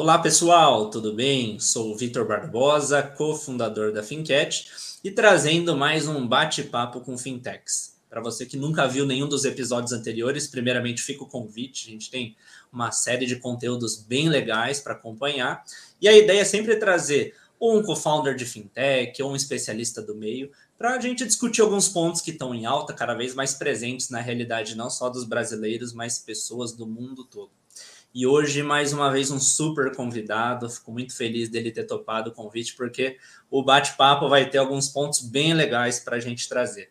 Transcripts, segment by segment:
Olá pessoal, tudo bem? Sou o Vitor Barbosa, cofundador da Fincat e trazendo mais um bate-papo com fintechs. Para você que nunca viu nenhum dos episódios anteriores, primeiramente fica o convite. A gente tem uma série de conteúdos bem legais para acompanhar. E a ideia é sempre trazer ou um co-founder de fintech ou um especialista do meio para a gente discutir alguns pontos que estão em alta, cada vez mais presentes na realidade não só dos brasileiros, mas pessoas do mundo todo. E hoje, mais uma vez, um super convidado. Fico muito feliz dele ter topado o convite, porque o bate-papo vai ter alguns pontos bem legais para a gente trazer.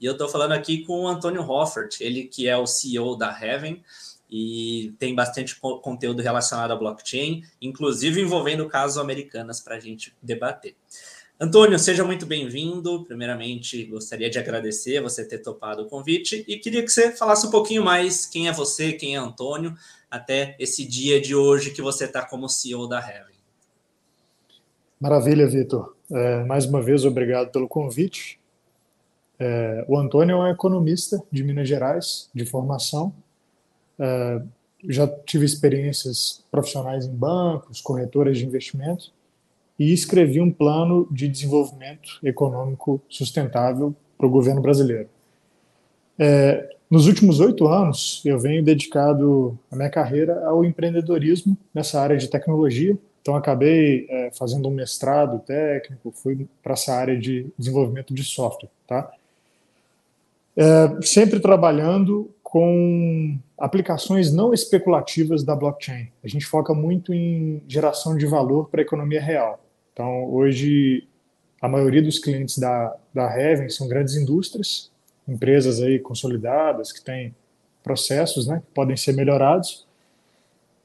E eu estou falando aqui com o Antônio Hoffert, ele que é o CEO da Heaven e tem bastante conteúdo relacionado à blockchain, inclusive envolvendo casos americanos para a gente debater. Antônio, seja muito bem-vindo. Primeiramente, gostaria de agradecer você ter topado o convite e queria que você falasse um pouquinho mais quem é você, quem é Antônio, até esse dia de hoje que você está como CEO da Heaven. Maravilha, Vitor. É, mais uma vez, obrigado pelo convite. É, o Antônio é um economista de Minas Gerais, de formação. É, já tive experiências profissionais em bancos, corretoras de investimentos e escrevi um plano de desenvolvimento econômico sustentável para o governo brasileiro. É, nos últimos oito anos, eu venho dedicado a minha carreira ao empreendedorismo nessa área de tecnologia. Então, acabei é, fazendo um mestrado técnico, fui para essa área de desenvolvimento de software, tá? É, sempre trabalhando com aplicações não especulativas da blockchain. A gente foca muito em geração de valor para a economia real. Então, hoje, a maioria dos clientes da, da Heaven são grandes indústrias, empresas aí consolidadas, que têm processos né, que podem ser melhorados.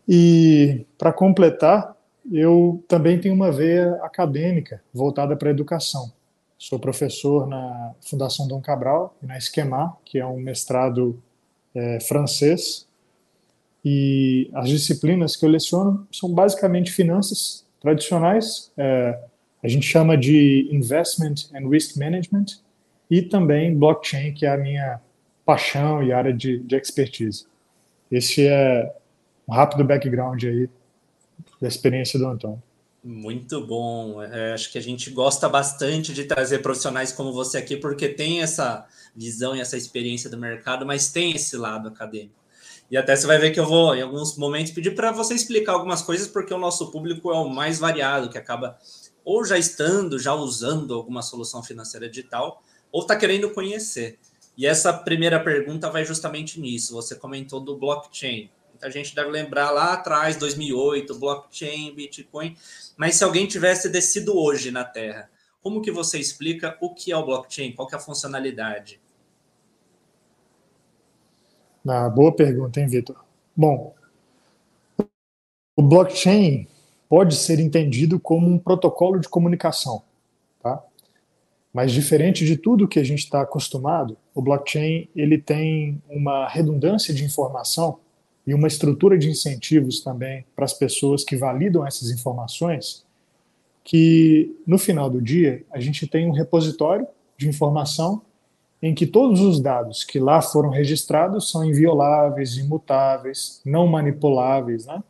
E, para completar, eu também tenho uma veia acadêmica voltada para a educação. Sou professor na Fundação Dom Cabral e na Esquemar, que é um mestrado é, francês. E as disciplinas que eu leciono são basicamente finanças tradicionais, é, a gente chama de Investment and Risk Management, e também blockchain, que é a minha paixão e área de, de expertise. Esse é um rápido background aí da experiência do Antônio. Muito bom. É, acho que a gente gosta bastante de trazer profissionais como você aqui, porque tem essa visão e essa experiência do mercado, mas tem esse lado acadêmico. E até você vai ver que eu vou, em alguns momentos, pedir para você explicar algumas coisas, porque o nosso público é o mais variado, que acaba ou já estando, já usando alguma solução financeira digital, ou está querendo conhecer. E essa primeira pergunta vai justamente nisso. Você comentou do blockchain a gente deve lembrar lá atrás, 2008, blockchain, Bitcoin. Mas se alguém tivesse descido hoje na Terra, como que você explica o que é o blockchain? Qual é a funcionalidade? Ah, boa pergunta, hein, Vitor? Bom, o blockchain pode ser entendido como um protocolo de comunicação, tá? Mas diferente de tudo que a gente está acostumado, o blockchain ele tem uma redundância de informação e uma estrutura de incentivos também para as pessoas que validam essas informações, que no final do dia a gente tem um repositório de informação em que todos os dados que lá foram registrados são invioláveis, imutáveis, não manipuláveis, né?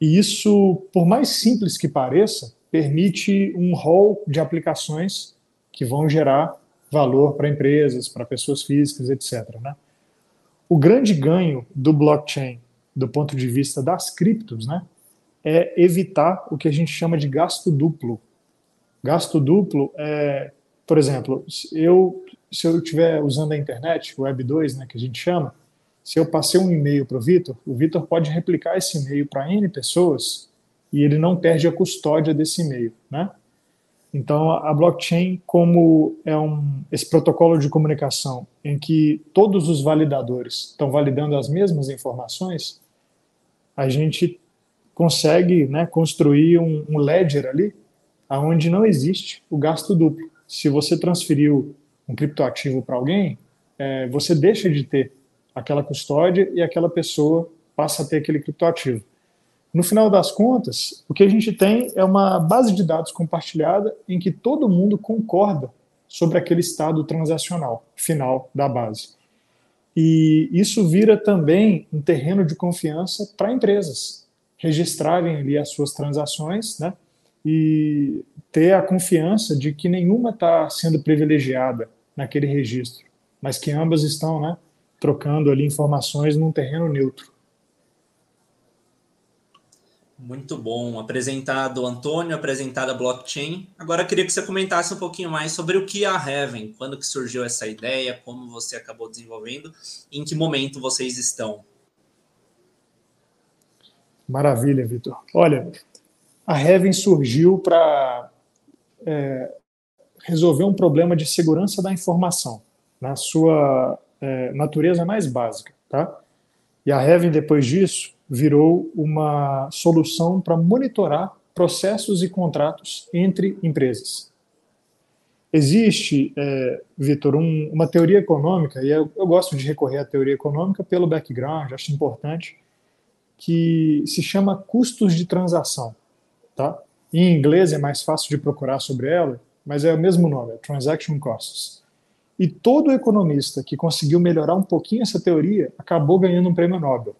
E isso, por mais simples que pareça, permite um rol de aplicações que vão gerar valor para empresas, para pessoas físicas, etc. Né? O grande ganho do blockchain, do ponto de vista das criptos, né, é evitar o que a gente chama de gasto duplo. Gasto duplo é, por exemplo, eu, se eu estiver usando a internet, o Web 2, né, que a gente chama, se eu passei um e-mail para o Vitor, o Vitor pode replicar esse e-mail para N pessoas e ele não perde a custódia desse e-mail, né? Então, a blockchain, como é um, esse protocolo de comunicação em que todos os validadores estão validando as mesmas informações, a gente consegue né, construir um, um ledger ali onde não existe o gasto duplo. Se você transferiu um criptoativo para alguém, é, você deixa de ter aquela custódia e aquela pessoa passa a ter aquele criptoativo. No final das contas, o que a gente tem é uma base de dados compartilhada em que todo mundo concorda sobre aquele estado transacional final da base. E isso vira também um terreno de confiança para empresas. registrarem ali as suas transações, né? E ter a confiança de que nenhuma está sendo privilegiada naquele registro, mas que ambas estão, né, trocando ali informações num terreno neutro. Muito bom. Apresentado Antônio, apresentada a blockchain. Agora eu queria que você comentasse um pouquinho mais sobre o que é a Heaven, quando que surgiu essa ideia, como você acabou desenvolvendo, em que momento vocês estão. Maravilha, Vitor. Olha, a Heaven surgiu para é, resolver um problema de segurança da informação, na sua é, natureza mais básica. Tá? E a Heaven, depois disso, virou uma solução para monitorar processos e contratos entre empresas. Existe, é, Vitor, um, uma teoria econômica, e eu, eu, gosto de recorrer à teoria econômica pelo background, acho importante, que se chama custos de transação. Tá? Em inglês é mais fácil de procurar sobre ela, mas é o mesmo nome, é Transaction Costs. E todo economista que conseguiu melhorar um pouquinho essa teoria acabou ganhando um prêmio Nobel.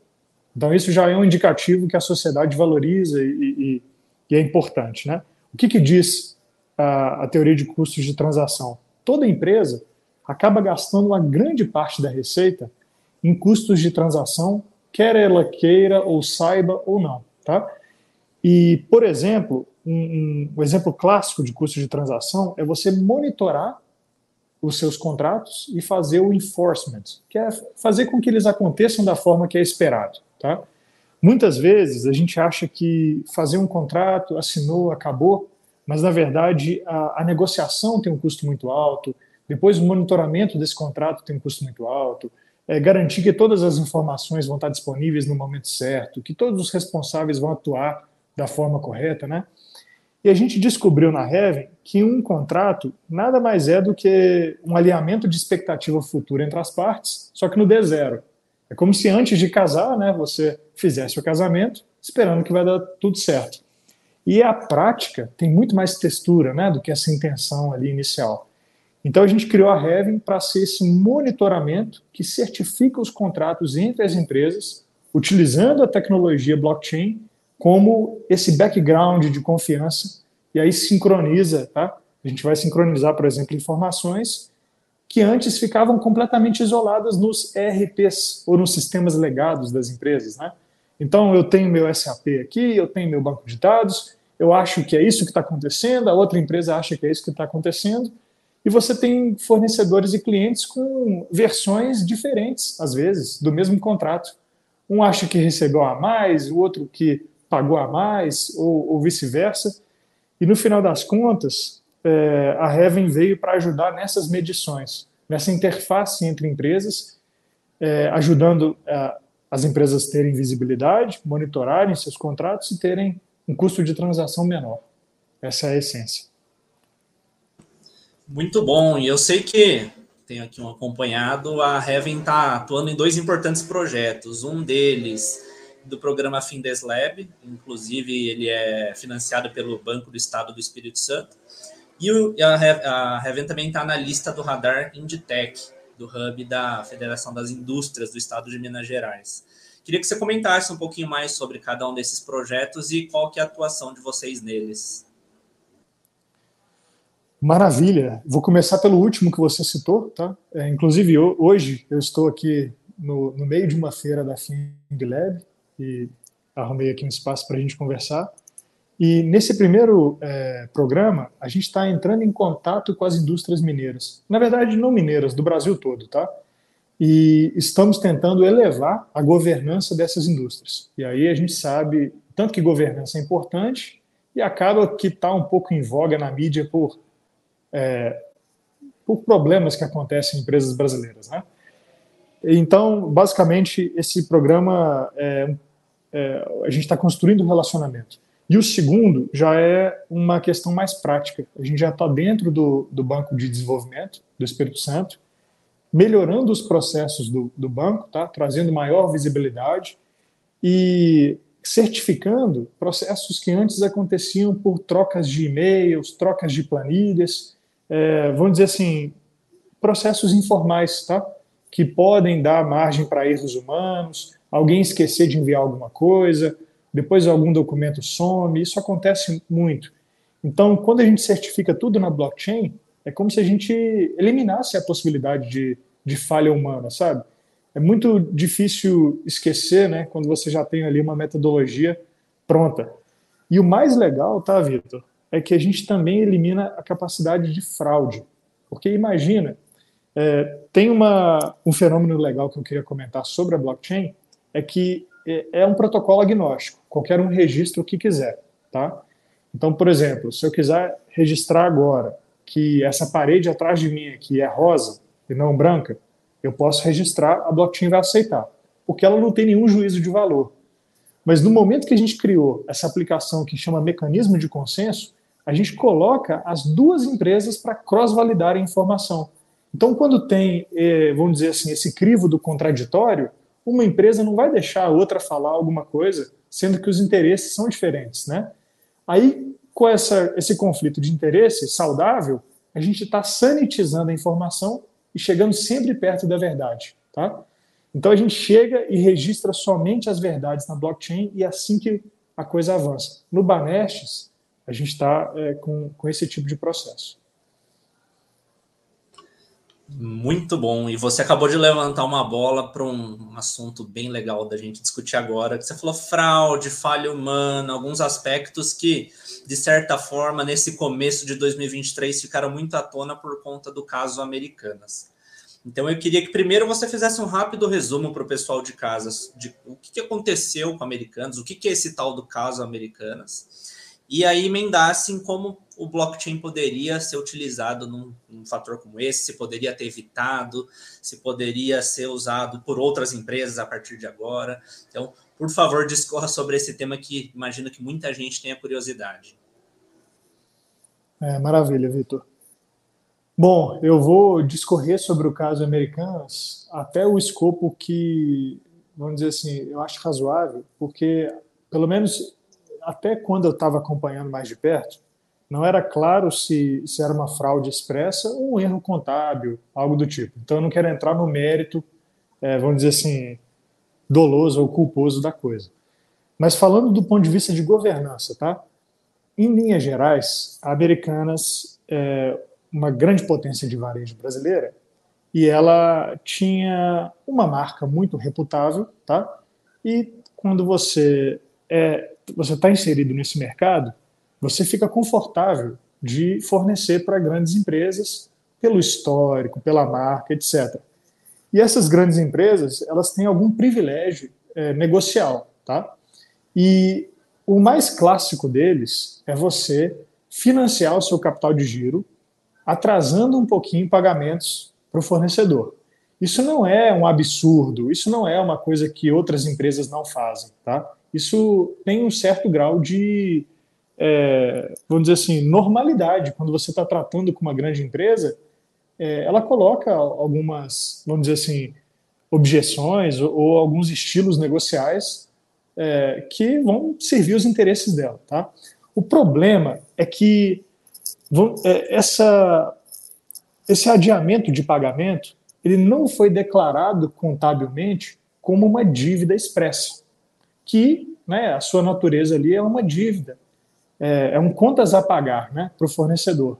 Então, isso já é um indicativo que a sociedade valoriza e, e, e é importante. Né? O que, que diz a, a, teoria de custos de transação? Toda empresa acaba gastando uma grande parte da receita em custos de transação, quer ela queira ou saiba ou não. Tá? E, por exemplo, um, um exemplo clássico de custo de transação é você monitorar os seus contratos e fazer o enforcement, que é fazer com que eles aconteçam da forma que é esperado. Tá? Muitas vezes a gente acha que fazer um contrato, assinou, acabou, mas na verdade a, a negociação tem um custo muito alto, depois o monitoramento desse contrato tem um custo muito alto, é, garantir que todas as informações vão estar disponíveis no momento certo, que todos os responsáveis vão atuar da forma correta, né? E a gente descobriu na Heaven que um contrato nada mais é do que um alinhamento de expectativa futura entre as partes, só que no D0. É como se antes de casar, né, você fizesse o casamento esperando que vai dar tudo certo. E a prática tem muito mais textura né, do que essa intenção ali inicial. Então a gente criou a Heaven para ser esse monitoramento que certifica os contratos entre as empresas, utilizando a tecnologia blockchain como esse background de confiança, e aí sincroniza, tá? A gente vai sincronizar, por exemplo, informações que antes ficavam completamente isoladas nos ERPs ou nos sistemas legados das empresas, né? Então, eu tenho meu SAP aqui, eu tenho meu banco de dados, eu acho que é isso que está acontecendo, a outra empresa acha que é isso que está acontecendo, e você tem fornecedores e clientes com versões diferentes, às vezes, do mesmo contrato. Um acha que recebeu a mais, o outro que pagou a mais, ou, ou vice-versa. E no final das contas, é, a Heaven veio para ajudar nessas medições, nessa interface entre empresas, é, ajudando é, as empresas terem visibilidade, monitorarem seus contratos e terem um custo de transação menor. Essa é a essência. Muito bom. E eu sei que tenho aqui um acompanhado, a Heaven está atuando em dois importantes projetos. Um deles do programa Findes Lab, inclusive ele é financiado pelo Banco do Estado do Espírito Santo. E a, Heaven também está na lista do radar Inditec, do Hub da Federação das Indústrias do Estado de Minas Gerais. Queria que você comentasse um pouquinho mais sobre cada um desses projetos e qual que é a atuação de vocês neles. Maravilha. Vou começar pelo último que você citou, tá? É, inclusive, hoje eu estou aqui no, no meio de uma feira da FindLab, e arrumei aqui um espaço para a gente conversar. E nesse primeiro é, programa, a gente está entrando em contato com as indústrias mineiras. Na verdade, não mineiras, do Brasil todo, tá? E estamos tentando elevar a governança dessas indústrias. E aí a gente sabe tanto que governança é importante e acaba que está um pouco em voga na mídia por, é, por problemas que acontecem em empresas brasileiras, né? Então, basicamente, esse programa é, é, a gente está construindo um relacionamento. E o segundo já é uma questão mais prática. A gente já está dentro do, do Banco de Desenvolvimento do Espírito Santo, melhorando os processos do, do banco, tá? trazendo maior visibilidade e certificando processos que antes aconteciam por trocas de e-mails, trocas de planilhas, é, vamos dizer assim, processos informais, tá? que podem dar margem para erros humanos, alguém esquecer de enviar alguma coisa, depois algum documento some, isso acontece muito. Então, quando a gente certifica tudo na blockchain, é como se a gente eliminasse a possibilidade de, de falha humana, sabe? É muito difícil esquecer, né, quando você já tem ali uma metodologia pronta. E o mais legal, tá, Vitor, é que a gente também elimina a capacidade de fraude. Porque imagina, é, tem uma, um fenômeno legal que eu queria comentar sobre a blockchain, é que é, é um protocolo agnóstico, qualquer um registra o que quiser, tá? Então, por exemplo, se eu quiser registrar agora que essa parede atrás de mim aqui é rosa e não branca, eu posso registrar, a blockchain vai aceitar, porque ela não tem nenhum juízo de valor. Mas no momento que a gente criou essa aplicação que chama mecanismo de consenso, a gente coloca as duas empresas para cross-validar a informação. Então, quando tem, eh, vamos dizer assim, esse crivo do contraditório, uma empresa não vai deixar a outra falar alguma coisa, sendo que os interesses são diferentes, né? Aí, com essa, esse conflito de interesse saudável, a gente está sanitizando a informação e chegando sempre perto da verdade, tá? Então a gente chega e registra somente as verdades na blockchain e é assim que a coisa avança. No Banestes, a gente está é, com, com esse tipo de processo. Muito bom. E você acabou de levantar uma bola para um, assunto bem legal da gente discutir agora. Que você falou fraude, falha humana, alguns aspectos que, de certa forma, nesse começo de 2023 ficaram muito à tona por conta do caso Americanas. Então eu queria que primeiro você fizesse um rápido resumo para o pessoal de casa de o que, aconteceu com Americanas, o que é esse tal do caso Americanas, e aí emendassem como o blockchain poderia ser utilizado num, num, fator como esse, se poderia ter evitado, se poderia ser usado por outras empresas a partir de agora. Então, por favor, discorra sobre esse tema que imagino que muita gente tenha curiosidade. É, maravilha, Vitor. Bom, eu vou discorrer sobre o caso Americanas até o escopo que, vamos dizer assim, eu acho razoável, porque, pelo menos até quando eu estava acompanhando mais de perto, não era claro se, se era uma fraude expressa ou um erro contábil, algo do tipo. Então, eu não quero entrar no mérito, é, vamos dizer assim, doloso ou culposo da coisa. Mas falando do ponto de vista de governança, tá? Em linhas gerais, a Americanas é uma grande potência de varejo brasileira e ela tinha uma marca muito reputável, tá? E quando você é você está inserido nesse mercado, você fica confortável de fornecer para grandes empresas pelo histórico, pela marca, etc. E essas grandes empresas, elas têm algum privilégio é, negocial, tá? E o mais clássico deles é você financiar o seu capital de giro, atrasando um pouquinho pagamentos para o fornecedor. Isso não é um absurdo, isso não é uma coisa que outras empresas não fazem, tá? Isso tem um certo grau de é, vamos dizer assim, normalidade. Quando você está tratando com uma grande empresa, é, ela coloca algumas, vamos dizer assim, objeções ou, ou alguns estilos negociais é, que vão servir os interesses dela. Tá? O problema é que é, essa, esse adiamento de pagamento ele não foi declarado contabilmente como uma dívida expressa, que né, a sua natureza ali é uma dívida é, é um contas a pagar né, para o fornecedor.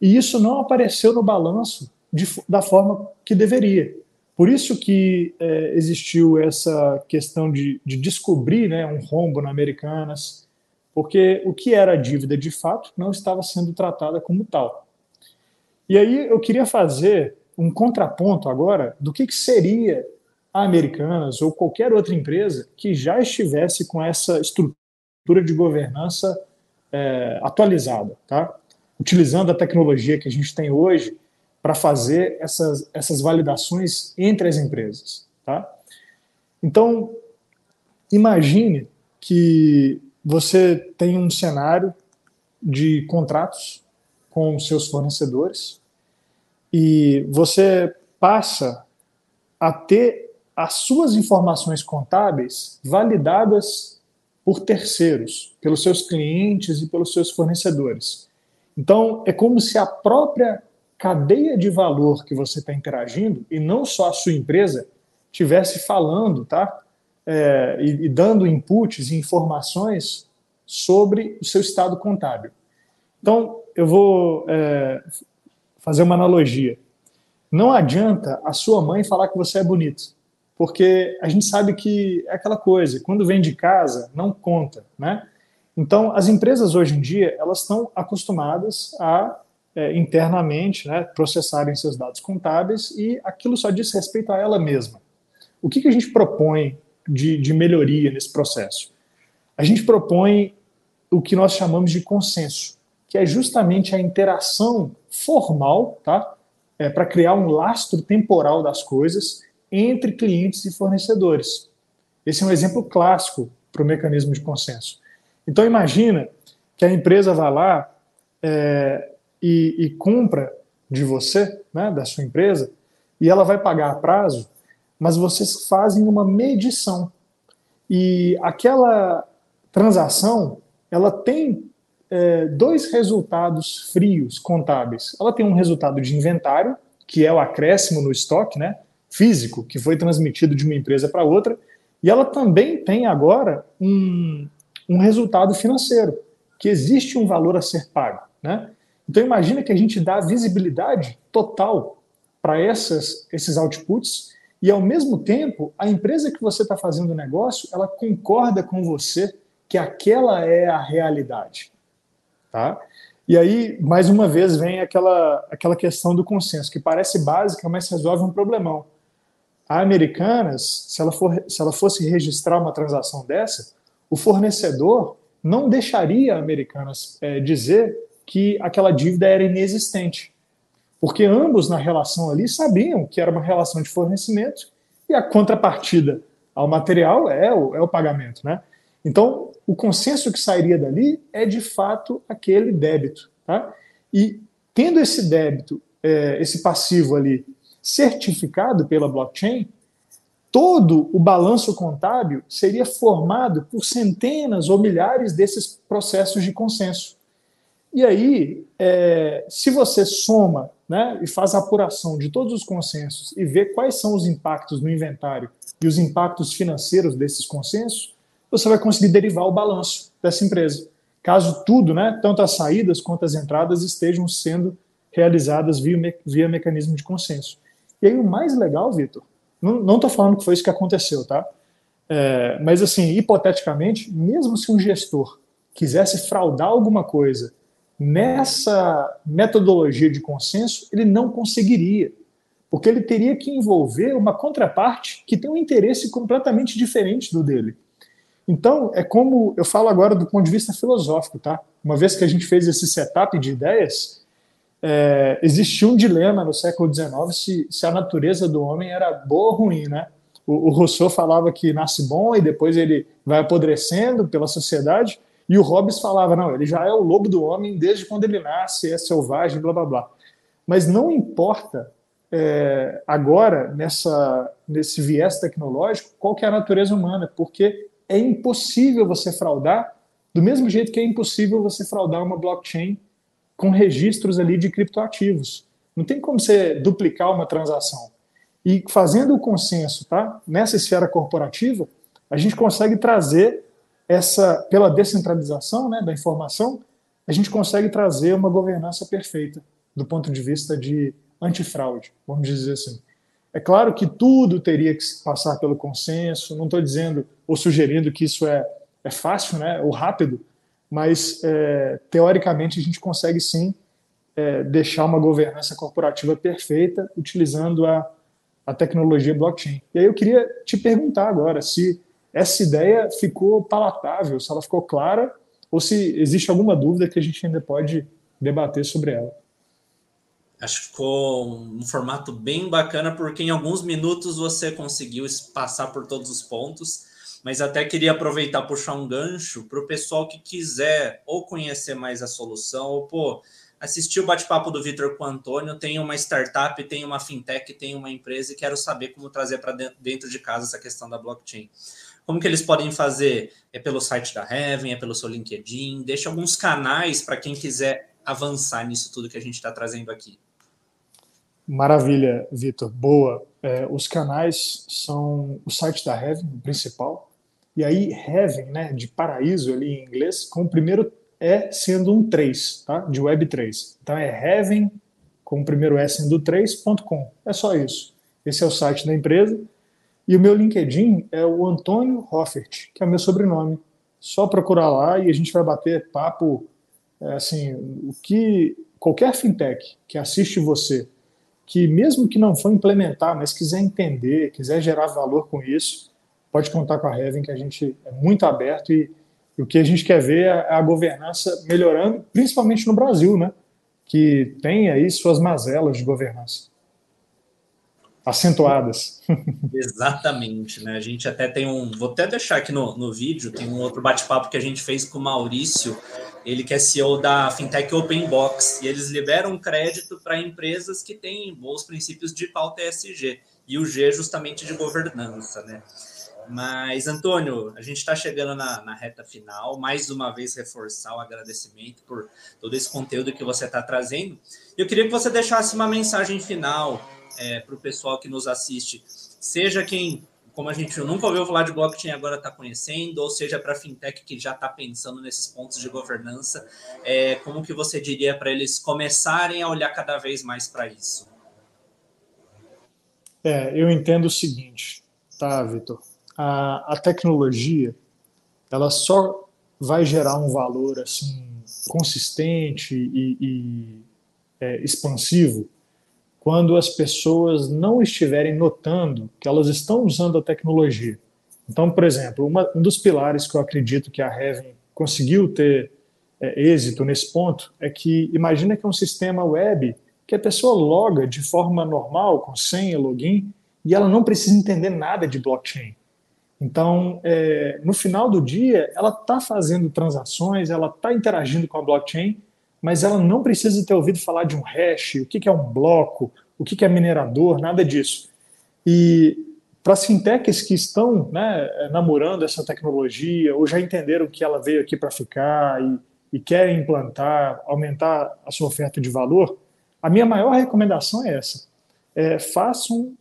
E isso não apareceu no balanço de, da forma que deveria. Por isso que é, existiu essa questão de, de descobrir né, um rombo na Americanas, porque o que era dívida de fato não estava sendo tratada como tal. E aí eu queria fazer um contraponto agora do que, que seria a Americanas ou qualquer outra empresa que já estivesse com essa estrutura de governança é, atualizada, tá? utilizando a tecnologia que a gente tem hoje para fazer essas, essas validações entre as empresas. Tá? Então, imagine que você tem um cenário de contratos com seus fornecedores e você passa a ter as suas informações contábeis validadas por terceiros, pelos seus clientes e pelos seus fornecedores. Então, é como se a própria cadeia de valor que você está interagindo, e não só a sua empresa, tivesse falando, tá? é, e, e dando inputs e informações sobre o seu estado contábil. Então, eu vou é, fazer uma analogia. Não adianta a sua mãe falar que você é bonito, porque a gente sabe que é aquela coisa, quando vem de casa, não conta, né? Então, as empresas hoje em dia, elas estão acostumadas a é, internamente né, processarem seus dados contábeis e aquilo só diz respeito a ela mesma. O que, que a gente propõe de, de melhoria nesse processo? A gente propõe o que nós chamamos de consenso, que é justamente a interação formal, tá? É, para criar um lastro temporal das coisas entre clientes e fornecedores. Esse é um exemplo clássico para o mecanismo de consenso. Então imagina que a empresa vai lá é, e, e, compra de você, né, da sua empresa, e ela vai pagar a prazo, mas vocês fazem uma medição. E aquela transação, ela tem é, dois resultados frios contábeis. Ela tem um resultado de inventário, que é o acréscimo no estoque, né, físico, que foi transmitido de uma empresa para outra, e ela também tem agora um, um resultado financeiro, que existe um valor a ser pago. Né? Então imagina que a gente dá visibilidade total para esses outputs e ao mesmo tempo a empresa que você está fazendo o negócio ela concorda com você que aquela é a realidade, tá? E aí mais uma vez vem aquela aquela questão do consenso que parece básica mas resolve um problemão. A Americanas, se ela for se ela fosse registrar uma transação dessa, o fornecedor não deixaria a Americanas é, dizer que aquela dívida era inexistente. Porque ambos na relação ali sabiam que era uma relação de fornecimento e a contrapartida ao material é o, é o pagamento. Né? Então, o consenso que sairia dali é de fato aquele débito. Tá? E tendo esse débito, é, esse passivo ali certificado pela blockchain, todo o balanço contábil seria formado por centenas ou milhares desses processos de consenso. E aí, é, se você soma né, e faz a apuração de todos os consensos e vê quais são os impactos no inventário e os impactos financeiros desses consensos, você vai conseguir derivar o balanço dessa empresa. Caso tudo, né, tanto as saídas quanto as entradas, estejam sendo realizadas via, via mecanismo de consenso. E aí, o mais legal, Vitor, não estou falando que foi isso que aconteceu, tá? É, mas, assim, hipoteticamente, mesmo se um gestor quisesse fraudar alguma coisa nessa metodologia de consenso, ele não conseguiria, porque ele teria que envolver uma contraparte que tem um interesse completamente diferente do dele. Então, é como eu falo agora do ponto de vista filosófico, tá? Uma vez que a gente fez esse setup de ideias, é, existia um dilema no século XIX se, se, a natureza do homem era boa ou ruim, né? O, o, Rousseau falava que nasce bom e depois ele vai apodrecendo pela sociedade, e o Hobbes falava, não, ele já é o lobo do homem desde quando ele nasce, é selvagem, blá blá blá. Mas não importa é, agora, nessa, nesse viés tecnológico, qual que é a natureza humana, porque é impossível você fraudar, do mesmo jeito que é impossível você fraudar uma blockchain com registros ali de criptoativos. Não tem como você duplicar uma transação. E fazendo o consenso, tá? Nessa esfera corporativa, a gente consegue trazer essa, pela descentralização né, da informação, a gente consegue trazer uma governança perfeita do ponto de vista de antifraude, vamos dizer assim. É claro que tudo teria que passar pelo consenso, não estou dizendo ou sugerindo que isso é, é fácil né, ou rápido, mas é, teoricamente a gente consegue sim é, deixar uma governança corporativa perfeita utilizando a, a tecnologia blockchain. E aí eu queria te perguntar agora se essa ideia ficou palatável, se ela ficou clara ou se existe alguma dúvida que a gente ainda pode debater sobre ela. Acho que ficou um formato bem bacana, porque em alguns minutos você conseguiu passar por todos os pontos mas até queria aproveitar puxar um gancho para o pessoal que quiser ou conhecer mais a solução, ou pô, assistir o bate-papo do Vitor com o Antônio, tem uma startup, tem uma fintech, tem uma empresa e quero saber como trazer para dentro de casa essa questão da blockchain. Como que eles podem fazer? É pelo site da Heaven, é pelo seu LinkedIn, deixa alguns canais para quem quiser avançar nisso tudo que a gente está trazendo aqui. Maravilha, Vitor. Boa. é, os canais são o site da Heaven, o principal, e aí Heaven, né, de paraíso ali em inglês, com o primeiro E sendo um 3, tá? de Web 3. Então é Heaven, com o primeiro E sendo 3.com. É só isso. Esse é o site da empresa. E o meu LinkedIn é o Antônio Hoffert, que é o meu sobrenome. Só procurar lá e a gente vai bater papo, é, assim, o que qualquer fintech que assiste você, que mesmo que não for implementar, mas quiser entender, quiser gerar valor com isso, pode contar com a Heaven, que a gente é muito aberto e, e o que a gente quer ver é a governança melhorando, principalmente no Brasil, né? Que tem aí suas mazelas de governança acentuadas. Exatamente, né? A gente até tem um. Vou até deixar aqui no, no vídeo, tem um outro bate-papo que a gente fez com o Maurício, ele que é CEO da Fintech Open Box, e eles liberam crédito para empresas que têm bons princípios de pauta ESG, e o G justamente de governança, né? Mas, Antônio, a gente está chegando na, na, reta final. Mais uma vez, reforçar o agradecimento por todo esse conteúdo que você está trazendo. Eu queria que você deixasse uma mensagem final é, para o pessoal que nos assiste, seja quem, como a gente nunca ouviu falar de blockchain agora está conhecendo, ou seja para fintech que já está pensando nesses pontos de governança, é, como que você diria para eles começarem a olhar cada vez mais para isso? É, eu entendo o seguinte, tá, Vitor? A, a tecnologia, ela só vai gerar um valor assim consistente e, e é, expansivo quando as pessoas não estiverem notando que elas estão usando a tecnologia. Então, por exemplo, uma, um dos pilares que eu acredito que a Heaven conseguiu ter é, êxito nesse ponto é que imagina que é um sistema web que a pessoa loga de forma normal, com senha, login, e ela não precisa entender nada de blockchain. Então, é, no final do dia, ela está fazendo transações, ela está interagindo com a blockchain, mas ela não precisa ter ouvido falar de um hash, o que é um bloco, o que é minerador, nada disso. E para as fintechs que estão né, namorando essa tecnologia ou já entenderam que ela veio aqui para ficar e, e querem implantar, aumentar a sua oferta de valor, a minha maior recomendação é essa. É, façam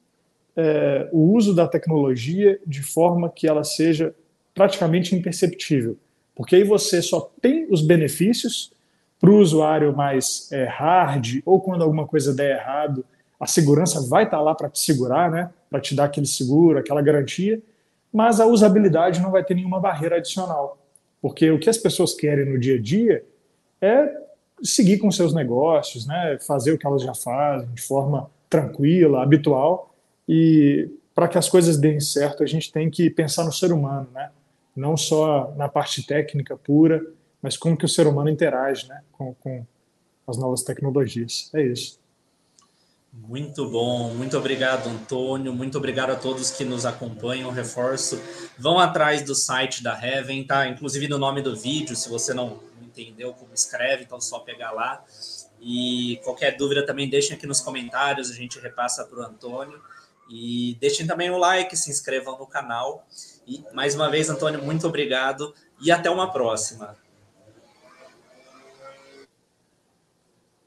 é, o uso da tecnologia de forma que ela seja praticamente imperceptível, porque aí você só tem os benefícios para o usuário mais é, hard, ou quando alguma coisa der errado, a segurança vai estar tá lá para te segurar, né? para te dar aquele seguro, aquela garantia, mas a usabilidade não vai ter nenhuma barreira adicional. Porque o que as pessoas querem no dia a dia é seguir com seus negócios, né? fazer o que elas já fazem de forma tranquila, habitual. E para que as coisas deem certo, a gente tem que pensar no ser humano, né? não só na parte técnica pura, mas como que o ser humano interage né, com, com as novas tecnologias. É isso. Muito bom, muito obrigado, Antônio. Muito obrigado a todos que nos acompanham. Reforço, vão atrás do site da Heaven, tá? Inclusive no nome do vídeo, se você não entendeu como escreve, então só pegar lá. E qualquer dúvida também deixem aqui nos comentários, a gente repassa para o Antônio. E deixem também o like, se inscrevam no canal. E mais uma vez, Antônio, muito obrigado e até uma próxima.